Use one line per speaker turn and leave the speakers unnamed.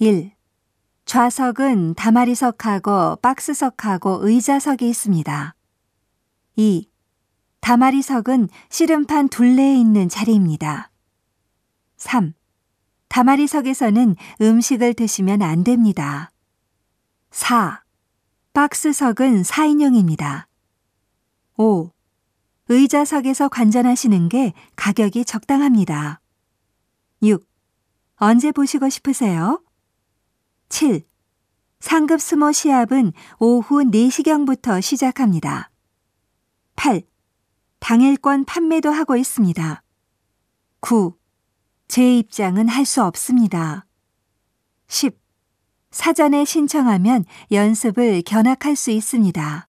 1. 좌석은 다마리석하고 박스석하고 의자석이 있습니다. 2. 다마리석은 씨름판 둘레에 있는 자리입니다. 3. 다마리석에서는 음식을 드시면 안 됩니다. 4. 박스석은 4인용입니다. 5. 의자석에서 관전하시는 게 가격이 적당합니다. 6. 언제 보시고 싶으세요? 7. 상급 스모 시합은 오후 4시경부터 시작합니다. 8. 당일권 판매도 하고 있습니다. 9. 제 입장은 할 수 없습니다. 10. 사전에 신청하면 연습을 견학할 수 있습니다.